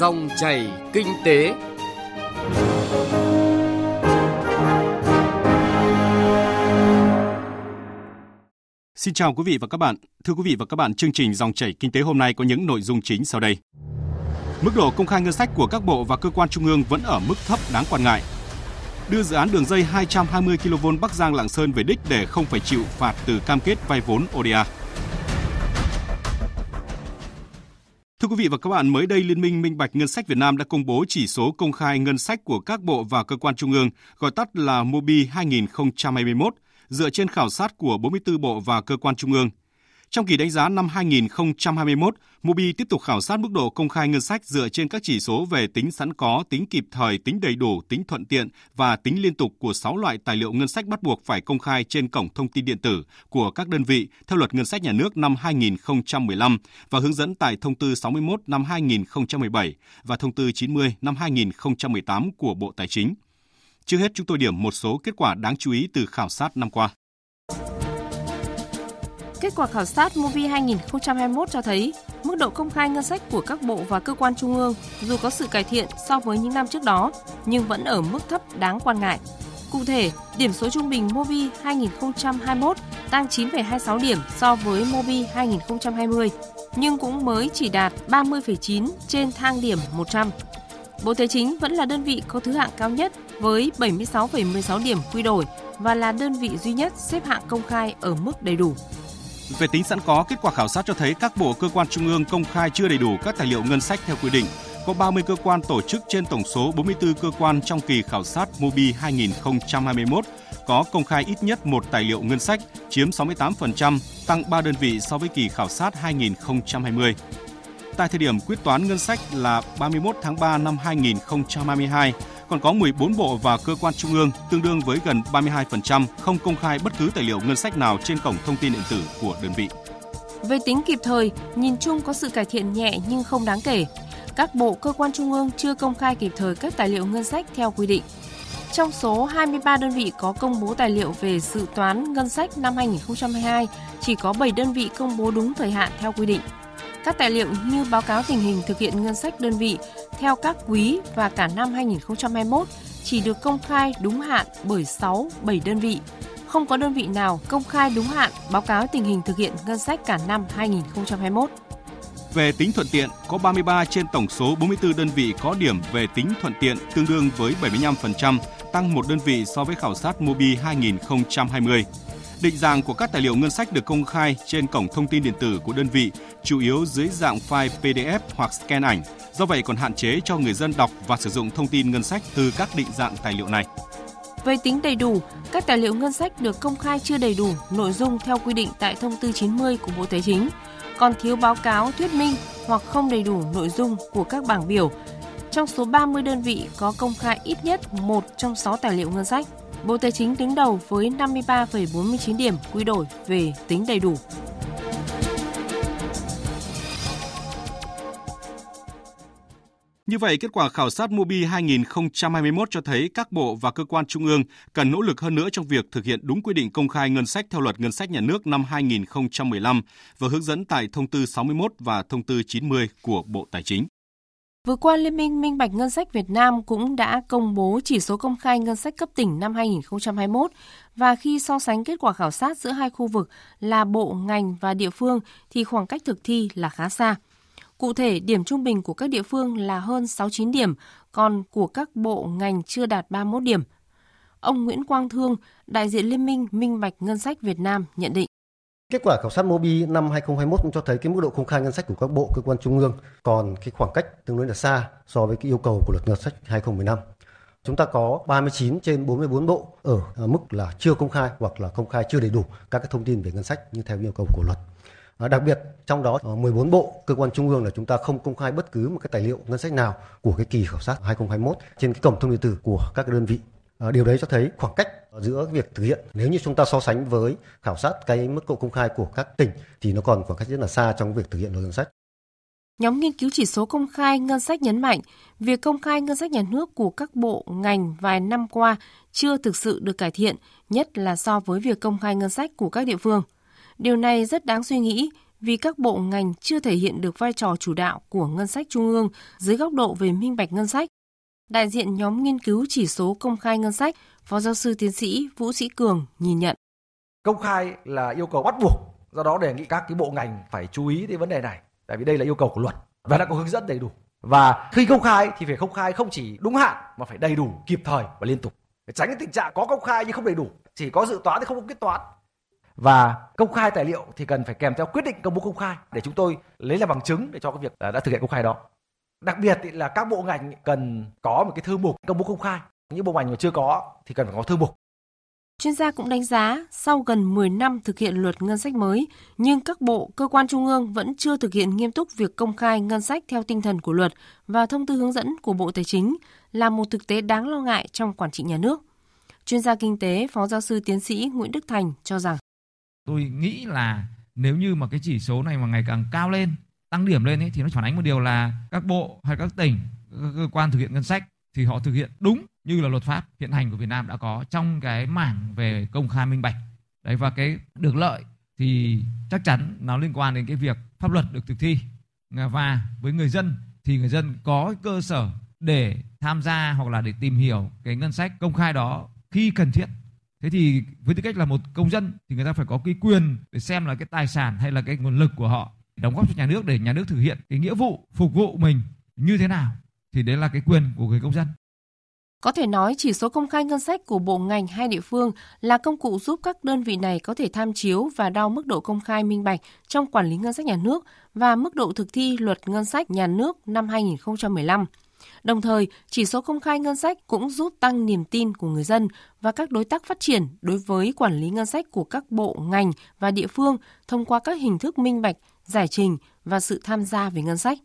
Dòng chảy kinh tế. Xin chào quý vị và các bạn. Thưa quý vị và các bạn, chương trình Dòng chảy kinh tế hôm nay có những nội dung chính sau đây. Mức độ công khai ngân sách của các bộ và cơ quan trung ương vẫn ở mức thấp đáng quan ngại. Đưa dự án đường dây 220 kV Bắc Giang Lạng Sơn về đích để không phải chịu phạt từ cam kết vay vốn ODA. Thưa quý vị và các bạn, mới đây Liên minh Minh bạch Ngân sách Việt Nam đã công bố chỉ số công khai ngân sách của các bộ và cơ quan trung ương, gọi tắt là MOBI 2021, dựa trên khảo sát của 44 bộ và cơ quan trung ương. Trong kỳ đánh giá năm 2021, Mobi tiếp tục khảo sát mức độ công khai ngân sách dựa trên các chỉ số về tính sẵn có, tính kịp thời, tính đầy đủ, tính thuận tiện và tính liên tục của 6 loại tài liệu ngân sách bắt buộc phải công khai trên cổng thông tin điện tử của các đơn vị theo luật ngân sách nhà nước năm 2015 và hướng dẫn tại thông tư 61 năm 2017 và thông tư 90 năm 2018 của Bộ Tài chính. Trước hết chúng tôi điểm một số kết quả đáng chú ý từ khảo sát năm qua. Kết quả khảo sát Movi 2021 cho thấy mức độ công khai ngân sách của các bộ và cơ quan trung ương dù có sự cải thiện so với những năm trước đó nhưng vẫn ở mức thấp đáng quan ngại. Cụ thể, điểm số trung bình Mobi 2021 tăng 9,26 điểm so với Mobi 2020, nhưng cũng mới chỉ đạt 30,9 trên thang điểm 100. Bộ Tài chính vẫn là đơn vị có thứ hạng cao nhất với 76,16 điểm quy đổi và là đơn vị duy nhất xếp hạng công khai ở mức đầy đủ. Về tính sẵn có, kết quả khảo sát cho thấy các bộ cơ quan trung ương công khai chưa đầy đủ các tài liệu ngân sách theo quy định. Có 30 cơ quan tổ chức trên tổng số 44 cơ quan trong kỳ khảo sát MOBI 2021 có công khai ít nhất một tài liệu ngân sách, chiếm 68%, tăng 3 đơn vị so với kỳ khảo sát 2020. Tại thời điểm quyết toán ngân sách là 31 tháng 3 năm 2022, còn có 14 bộ và cơ quan trung ương tương đương với gần 32% không công khai bất cứ tài liệu ngân sách nào trên cổng thông tin điện tử của đơn vị. Về tính kịp thời, nhìn chung có sự cải thiện nhẹ nhưng không đáng kể. Các bộ cơ quan trung ương chưa công khai kịp thời các tài liệu ngân sách theo quy định. Trong số 23 đơn vị có công bố tài liệu về dự toán ngân sách năm 2022, chỉ có 7 đơn vị công bố đúng thời hạn theo quy định. Các tài liệu như báo cáo tình hình thực hiện ngân sách đơn vị theo các quý và cả năm 2021 chỉ được công khai đúng hạn bởi 6, 7 đơn vị. Không có đơn vị nào công khai đúng hạn báo cáo tình hình thực hiện ngân sách cả năm 2021. Về tính thuận tiện, có 33 trên tổng số 44 đơn vị có điểm về tính thuận tiện tương đương với 75%, tăng một đơn vị so với khảo sát Mobi 2020. Định dạng của các tài liệu ngân sách được công khai trên cổng thông tin điện tử của đơn vị chủ yếu dưới dạng file PDF hoặc scan ảnh, do vậy còn hạn chế cho người dân đọc và sử dụng thông tin ngân sách từ các định dạng tài liệu này. Về tính đầy đủ, các tài liệu ngân sách được công khai chưa đầy đủ nội dung theo quy định tại thông tư 90 của Bộ Tài chính, còn thiếu báo cáo thuyết minh hoặc không đầy đủ nội dung của các bảng biểu. Trong số 30 đơn vị có công khai ít nhất một trong 6 tài liệu ngân sách. Bộ Tài chính đứng đầu với 53,49 điểm quy đổi về tính đầy đủ. Như vậy, kết quả khảo sát Mobi 2021 cho thấy các bộ và cơ quan trung ương cần nỗ lực hơn nữa trong việc thực hiện đúng quy định công khai ngân sách theo luật ngân sách nhà nước năm 2015 và hướng dẫn tại thông tư 61 và thông tư 90 của Bộ Tài chính. Vừa qua, Liên minh Minh bạch Ngân sách Việt Nam cũng đã công bố chỉ số công khai ngân sách cấp tỉnh năm 2021 và khi so sánh kết quả khảo sát giữa hai khu vực là bộ, ngành và địa phương thì khoảng cách thực thi là khá xa. Cụ thể, điểm trung bình của các địa phương là hơn 69 điểm, còn của các bộ ngành chưa đạt 31 điểm. Ông Nguyễn Quang Thương, đại diện Liên minh Minh bạch Ngân sách Việt Nam nhận định. Kết quả khảo sát Mobi năm 2021 cũng cho thấy cái mức độ công khai ngân sách của các bộ, cơ quan trung ương còn cái khoảng cách tương đối là xa so với cái yêu cầu của luật ngân sách 2015. Chúng ta có 39 trên 44 bộ ở à, mức là chưa công khai hoặc là công khai chưa đầy đủ các cái thông tin về ngân sách như theo yêu cầu của luật. À, đặc biệt trong đó à, 14 bộ, cơ quan trung ương là chúng ta không công khai bất cứ một cái tài liệu ngân sách nào của cái kỳ khảo sát 2021 trên cái cổng thông tin điện tử của các đơn vị. Điều đấy cho thấy khoảng cách Ờ, giữa việc thực hiện nếu như chúng ta so sánh với khảo sát cái mức độ công khai của các tỉnh thì nó còn khoảng cách rất là xa trong việc thực hiện luật ngân sách. Nhóm nghiên cứu chỉ số công khai ngân sách nhấn mạnh, việc công khai ngân sách nhà nước của các bộ, ngành vài năm qua chưa thực sự được cải thiện, nhất là so với việc công khai ngân sách của các địa phương. Điều này rất đáng suy nghĩ vì các bộ ngành chưa thể hiện được vai trò chủ đạo của ngân sách trung ương dưới góc độ về minh bạch ngân sách. Đại diện nhóm nghiên cứu chỉ số công khai ngân sách, Phó giáo sư tiến sĩ Vũ Sĩ Cường nhìn nhận. Công khai là yêu cầu bắt buộc, do đó đề nghị các cái bộ ngành phải chú ý đến vấn đề này, tại vì đây là yêu cầu của luật và đã có hướng dẫn đầy đủ. Và khi công khai thì phải công khai không chỉ đúng hạn mà phải đầy đủ, kịp thời và liên tục. Để tránh cái tình trạng có công khai nhưng không đầy đủ, chỉ có dự toán thì không có kết toán. Và công khai tài liệu thì cần phải kèm theo quyết định công bố công khai để chúng tôi lấy làm bằng chứng để cho cái việc à, đã thực hiện công khai đó. Đặc biệt là các bộ ngành cần có một cái thư mục công bố công khai. Những bộ ngành mà chưa có thì cần phải có thư mục. Chuyên gia cũng đánh giá, sau gần 10 năm thực hiện luật ngân sách mới, nhưng các bộ, cơ quan trung ương vẫn chưa thực hiện nghiêm túc việc công khai ngân sách theo tinh thần của luật và thông tư hướng dẫn của Bộ Tài chính là một thực tế đáng lo ngại trong quản trị nhà nước. Chuyên gia kinh tế, Phó giáo sư tiến sĩ Nguyễn Đức Thành cho rằng Tôi nghĩ là nếu như mà cái chỉ số này mà ngày càng cao lên, tăng điểm lên ấy, thì nó phản ánh một điều là các bộ hay các tỉnh, các cơ quan thực hiện ngân sách thì họ thực hiện đúng như là luật pháp hiện hành của Việt Nam đã có trong cái mảng về công khai minh bạch. Đấy và cái được lợi thì chắc chắn nó liên quan đến cái việc pháp luật được thực thi. Và với người dân thì người dân có cơ sở để tham gia hoặc là để tìm hiểu cái ngân sách công khai đó khi cần thiết. Thế thì với tư cách là một công dân thì người ta phải có cái quyền để xem là cái tài sản hay là cái nguồn lực của họ đóng góp cho nhà nước để nhà nước thực hiện cái nghĩa vụ phục vụ mình như thế nào, thì đấy là cái quyền của người công dân có thể nói chỉ số công khai ngân sách của bộ ngành hay địa phương là công cụ giúp các đơn vị này có thể tham chiếu và đo mức độ công khai minh bạch trong quản lý ngân sách nhà nước và mức độ thực thi luật ngân sách nhà nước năm 2015. Đồng thời, chỉ số công khai ngân sách cũng giúp tăng niềm tin của người dân và các đối tác phát triển đối với quản lý ngân sách của các bộ, ngành và địa phương thông qua các hình thức minh bạch, giải trình và sự tham gia về ngân sách.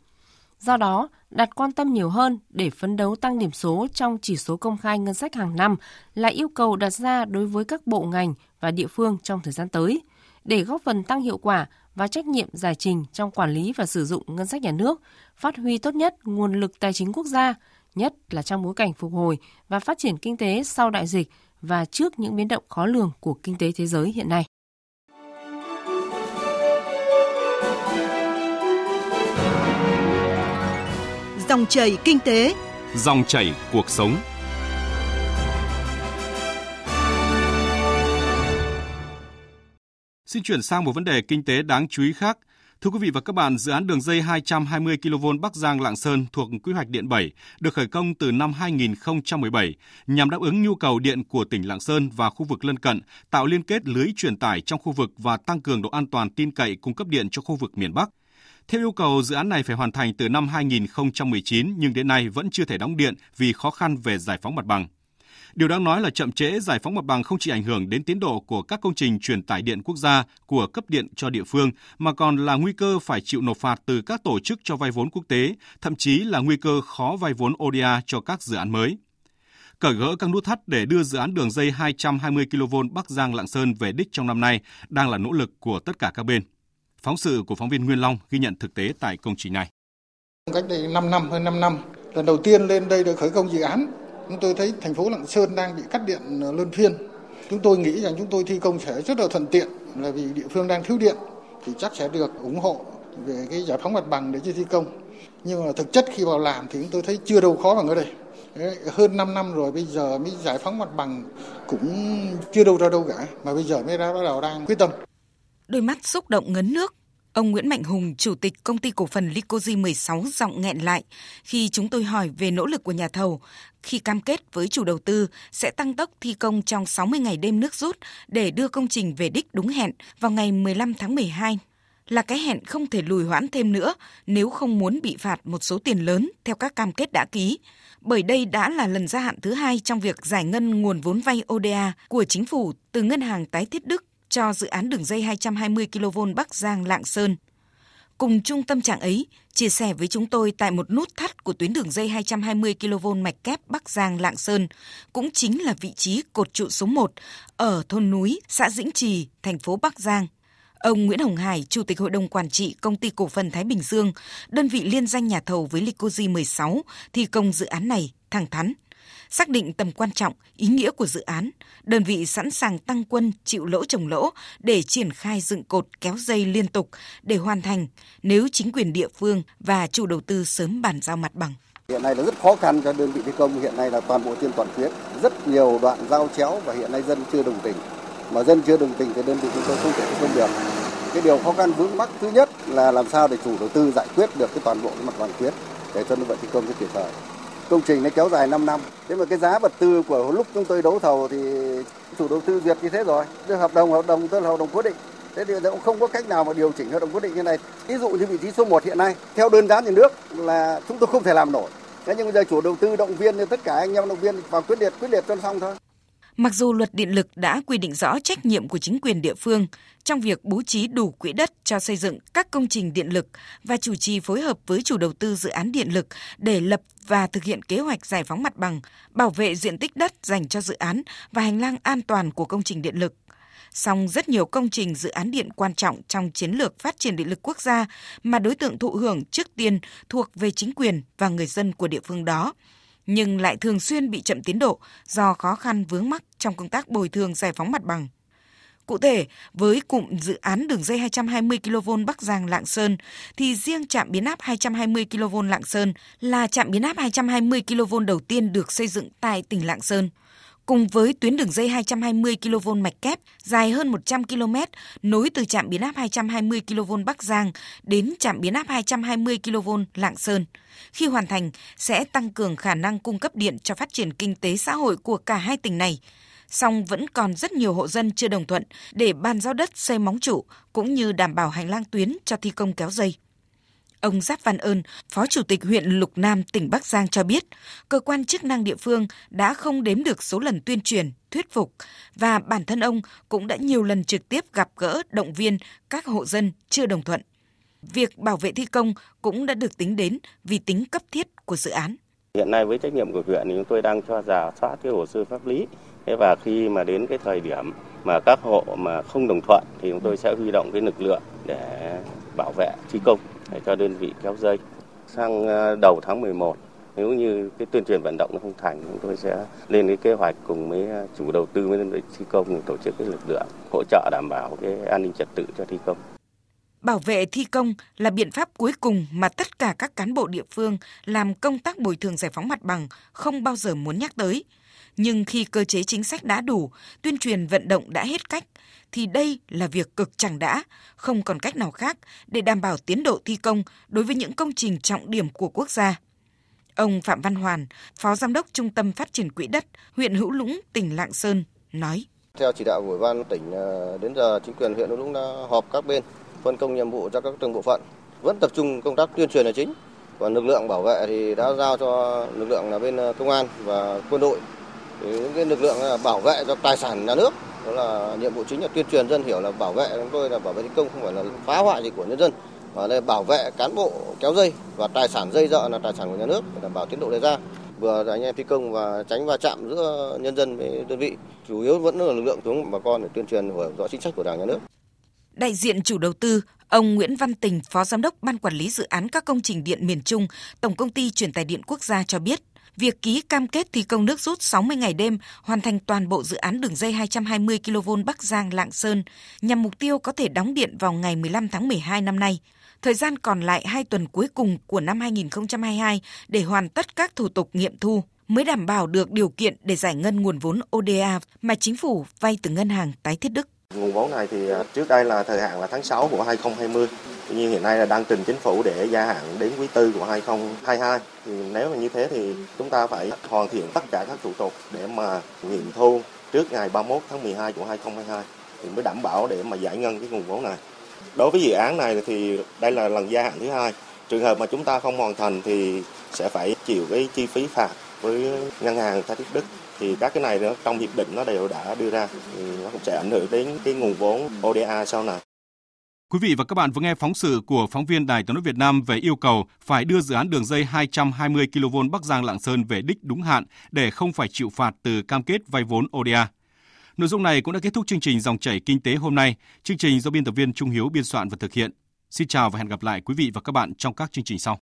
Do đó, đặt quan tâm nhiều hơn để phấn đấu tăng điểm số trong chỉ số công khai ngân sách hàng năm là yêu cầu đặt ra đối với các bộ ngành và địa phương trong thời gian tới để góp phần tăng hiệu quả và trách nhiệm giải trình trong quản lý và sử dụng ngân sách nhà nước, phát huy tốt nhất nguồn lực tài chính quốc gia, nhất là trong bối cảnh phục hồi và phát triển kinh tế sau đại dịch và trước những biến động khó lường của kinh tế thế giới hiện nay. Dòng chảy kinh tế, dòng chảy cuộc sống. Xin chuyển sang một vấn đề kinh tế đáng chú ý khác. Thưa quý vị và các bạn, dự án đường dây 220 kV Bắc Giang Lạng Sơn thuộc quy hoạch điện 7 được khởi công từ năm 2017 nhằm đáp ứng nhu cầu điện của tỉnh Lạng Sơn và khu vực lân cận, tạo liên kết lưới truyền tải trong khu vực và tăng cường độ an toàn tin cậy cung cấp điện cho khu vực miền Bắc. Theo yêu cầu, dự án này phải hoàn thành từ năm 2019 nhưng đến nay vẫn chưa thể đóng điện vì khó khăn về giải phóng mặt bằng. Điều đáng nói là chậm trễ giải phóng mặt bằng không chỉ ảnh hưởng đến tiến độ của các công trình truyền tải điện quốc gia của cấp điện cho địa phương mà còn là nguy cơ phải chịu nộp phạt từ các tổ chức cho vay vốn quốc tế, thậm chí là nguy cơ khó vay vốn ODA cho các dự án mới. Cởi gỡ các nút thắt để đưa dự án đường dây 220 kV Bắc Giang Lạng Sơn về đích trong năm nay đang là nỗ lực của tất cả các bên. Phóng sự của phóng viên Nguyên Long ghi nhận thực tế tại công trình này. Cách đây 5 năm, hơn 5 năm, lần đầu tiên lên đây được khởi công dự án chúng tôi thấy thành phố Lạng Sơn đang bị cắt điện ờ, luân phiên. Chúng tôi nghĩ rằng chúng tôi thi công sẽ rất là thuận tiện là vì địa phương đang thiếu điện thì chắc sẽ được ủng hộ về cái giải phóng mặt bằng để cho thi công. Nhưng mà thực chất khi vào làm thì chúng tôi thấy chưa đâu khó bằng ở đây. Đấy, hơn 5 năm rồi bây giờ mới giải phóng mặt bằng cũng chưa đâu ra đâu cả mà bây giờ mới ra bắt đầu đang quyết tâm. Đôi mắt xúc động ngấn nước Ông Nguyễn Mạnh Hùng, Chủ tịch Công ty Cổ phần Licozy 16 giọng nghẹn lại khi chúng tôi hỏi về nỗ lực của nhà thầu khi cam kết với chủ đầu tư sẽ tăng tốc thi công trong 60 ngày đêm nước rút để đưa công trình về đích đúng hẹn vào ngày 15 tháng 12 là cái hẹn không thể lùi hoãn thêm nữa nếu không muốn bị phạt một số tiền lớn theo các cam kết đã ký. Bởi đây đã là lần gia hạn thứ hai trong việc giải ngân nguồn vốn vay ODA của chính phủ từ Ngân hàng Tái thiết Đức cho dự án đường dây 220 kV Bắc Giang Lạng Sơn. Cùng chung tâm trạng ấy, chia sẻ với chúng tôi tại một nút thắt của tuyến đường dây 220 kV mạch kép Bắc Giang Lạng Sơn, cũng chính là vị trí cột trụ số 1 ở thôn núi, xã Dĩnh Trì, thành phố Bắc Giang. Ông Nguyễn Hồng Hải, Chủ tịch Hội đồng Quản trị Công ty Cổ phần Thái Bình Dương, đơn vị liên danh nhà thầu với Licoji 16, thi công dự án này, thẳng thắn. Xác định tầm quan trọng, ý nghĩa của dự án, đơn vị sẵn sàng tăng quân chịu lỗ trồng lỗ để triển khai dựng cột kéo dây liên tục để hoàn thành nếu chính quyền địa phương và chủ đầu tư sớm bàn giao mặt bằng. Hiện nay là rất khó khăn cho đơn vị thi công, hiện nay là toàn bộ trên toàn tuyến, rất nhiều đoạn giao chéo và hiện nay dân chưa đồng tình. Mà dân chưa đồng tình thì đơn vị chúng tôi không thể thi công được. Cái điều khó khăn vướng mắc thứ nhất là làm sao để chủ đầu tư giải quyết được cái toàn bộ cái mặt bằng tuyến để cho đơn vị thi công cái kịp thời. Công trình nó kéo dài 5 năm. Thế mà cái giá vật tư của lúc chúng tôi đấu thầu thì chủ đầu tư duyệt như thế rồi. Cái hợp đồng hợp đồng tức là hợp đồng quyết định. Thế thì cũng không có cách nào mà điều chỉnh hợp đồng quyết định như này. Ví dụ như vị trí số 1 hiện nay, theo đơn giá nhà nước là chúng tôi không thể làm nổi. Thế nhưng bây giờ chủ đầu tư, động viên thì tất cả anh em động viên vào quyết liệt quyết liệt cho xong thôi. Mặc dù luật điện lực đã quy định rõ trách nhiệm của chính quyền địa phương trong việc bố trí đủ quỹ đất cho xây dựng các công trình điện lực và chủ trì phối hợp với chủ đầu tư dự án điện lực để lập và thực hiện kế hoạch giải phóng mặt bằng, bảo vệ diện tích đất dành cho dự án và hành lang an toàn của công trình điện lực. Song rất nhiều công trình dự án điện quan trọng trong chiến lược phát triển điện lực quốc gia mà đối tượng thụ hưởng trước tiên thuộc về chính quyền và người dân của địa phương đó nhưng lại thường xuyên bị chậm tiến độ do khó khăn vướng mắc trong công tác bồi thường giải phóng mặt bằng. Cụ thể, với cụm dự án đường dây 220 kV Bắc Giang Lạng Sơn thì riêng trạm biến áp 220 kV Lạng Sơn là trạm biến áp 220 kV đầu tiên được xây dựng tại tỉnh Lạng Sơn. Cùng với tuyến đường dây 220 kV mạch kép dài hơn 100 km nối từ trạm biến áp 220 kV Bắc Giang đến trạm biến áp 220 kV Lạng Sơn. Khi hoàn thành sẽ tăng cường khả năng cung cấp điện cho phát triển kinh tế xã hội của cả hai tỉnh này song vẫn còn rất nhiều hộ dân chưa đồng thuận để bàn giao đất xây móng trụ cũng như đảm bảo hành lang tuyến cho thi công kéo dây. Ông Giáp Văn Ơn, Phó Chủ tịch huyện Lục Nam, tỉnh Bắc Giang cho biết, cơ quan chức năng địa phương đã không đếm được số lần tuyên truyền, thuyết phục và bản thân ông cũng đã nhiều lần trực tiếp gặp gỡ, động viên các hộ dân chưa đồng thuận. Việc bảo vệ thi công cũng đã được tính đến vì tính cấp thiết của dự án. Hiện nay với trách nhiệm của huyện thì chúng tôi đang cho giả soát cái hồ sơ pháp lý Thế và khi mà đến cái thời điểm mà các hộ mà không đồng thuận thì chúng tôi sẽ huy động cái lực lượng để bảo vệ thi công để cho đơn vị kéo dây. Sang ờ, đầu tháng 11 nếu như cái tuyên truyền vận động nó không thành, chúng tôi sẽ lên cái kế hoạch cùng với ờ, chủ đầu tư với đơn vị thi công tổ chức cái lực lượng hỗ trợ đảm bảo cái an ninh trật tự cho thi công. Bảo vệ thi công là biện pháp cuối cùng mà tất cả các cán bộ địa phương làm công tác bồi thường giải phóng mặt bằng không bao giờ muốn nhắc tới. Nhưng khi cơ chế chính sách đã đủ, tuyên truyền vận động đã hết cách, thì đây là việc cực chẳng đã, không còn cách nào khác để đảm bảo tiến độ thi công đối với những công trình trọng điểm của quốc gia. Ông Phạm Văn Hoàn, Phó Giám đốc Trung tâm Phát triển Quỹ đất, huyện Hữu Lũng, tỉnh Lạng Sơn, nói. Theo chỉ đạo của Ủy ban tỉnh, ờ, đến giờ chính quyền huyện Hữu Lũng đã họp các bên, phân công nhiệm vụ cho các từng bộ phận, vẫn tập trung công tác tuyên truyền là chính. Còn lực lượng bảo vệ thì đã giao cho lực lượng là bên ờ, công an và quân đội những cái lực lượng à, bảo vệ cho tài sản nhà nước đó là nhiệm vụ chính là tuyên truyền dân hiểu là bảo vệ chúng tôi là bảo vệ thi công không phải là phá hoại gì của nhân dân. Và đây bảo vệ cán bộ kéo dây và tài sản dây dợ là tài sản của nhà nước để đảm bảo tiến độ đề ra. Vừa là anh em thi công và tránh va chạm giữa nhân dân với đơn vị chủ yếu vẫn là lực lượng xuống bà con để tuyên truyền hiểu rõ chính sách của đảng nhà nước. Đại diện chủ đầu tư, ông Nguyễn Văn Tình, Phó Giám đốc Ban Quản lý Dự án các công trình điện miền Trung, Tổng Công ty Truyền tải điện quốc gia cho biết, việc ký cam kết thi công nước rút 60 ngày đêm, hoàn thành toàn bộ dự án đường dây 220 kV Bắc Giang Lạng Sơn nhằm mục tiêu có thể đóng điện vào ngày 15 tháng 12 năm nay. Thời gian còn lại 2 tuần cuối cùng của năm 2022 để hoàn tất các thủ tục nghiệm thu mới đảm bảo được điều kiện để giải ngân nguồn vốn ODA mà chính phủ vay từ ngân hàng tái thiết Đức. Nguồn vốn này thì à, trước đây là thời hạn là tháng 6 của 2020. Tuy nhiên hiện nay là đang trình chính phủ để gia hạn đến quý tư của 2022. Thì nếu mà như thế thì chúng ta phải hoàn thiện tất cả các thủ tục để mà nghiệm thu trước ngày 31 tháng 12 của 2022 thì mới đảm bảo để mà giải ngân cái nguồn vốn này. Đối với dự án này thì đây là lần gia hạn thứ hai. Trường hợp mà chúng ta không hoàn thành thì sẽ phải chịu cái chi phí phạt với ngân hàng Thái Thiết Đức thì các cái này nữa, trong hiệp định nó đều đã đưa ra, thì nó cũng sẽ ảnh hưởng đến cái nguồn vốn ODA sau này. Quý vị và các bạn vừa nghe phóng sự của phóng viên Đài Tiếng nói Việt Nam về yêu cầu phải đưa dự án đường dây 220 kV Bắc Giang Lạng Sơn về đích đúng hạn để không phải chịu phạt từ cam kết vay vốn ODA. Nội dung này cũng đã kết thúc chương trình dòng chảy kinh tế hôm nay. Chương trình do biên tập viên Trung Hiếu biên soạn và thực hiện. Xin chào và hẹn gặp lại quý vị và các bạn trong các chương trình sau.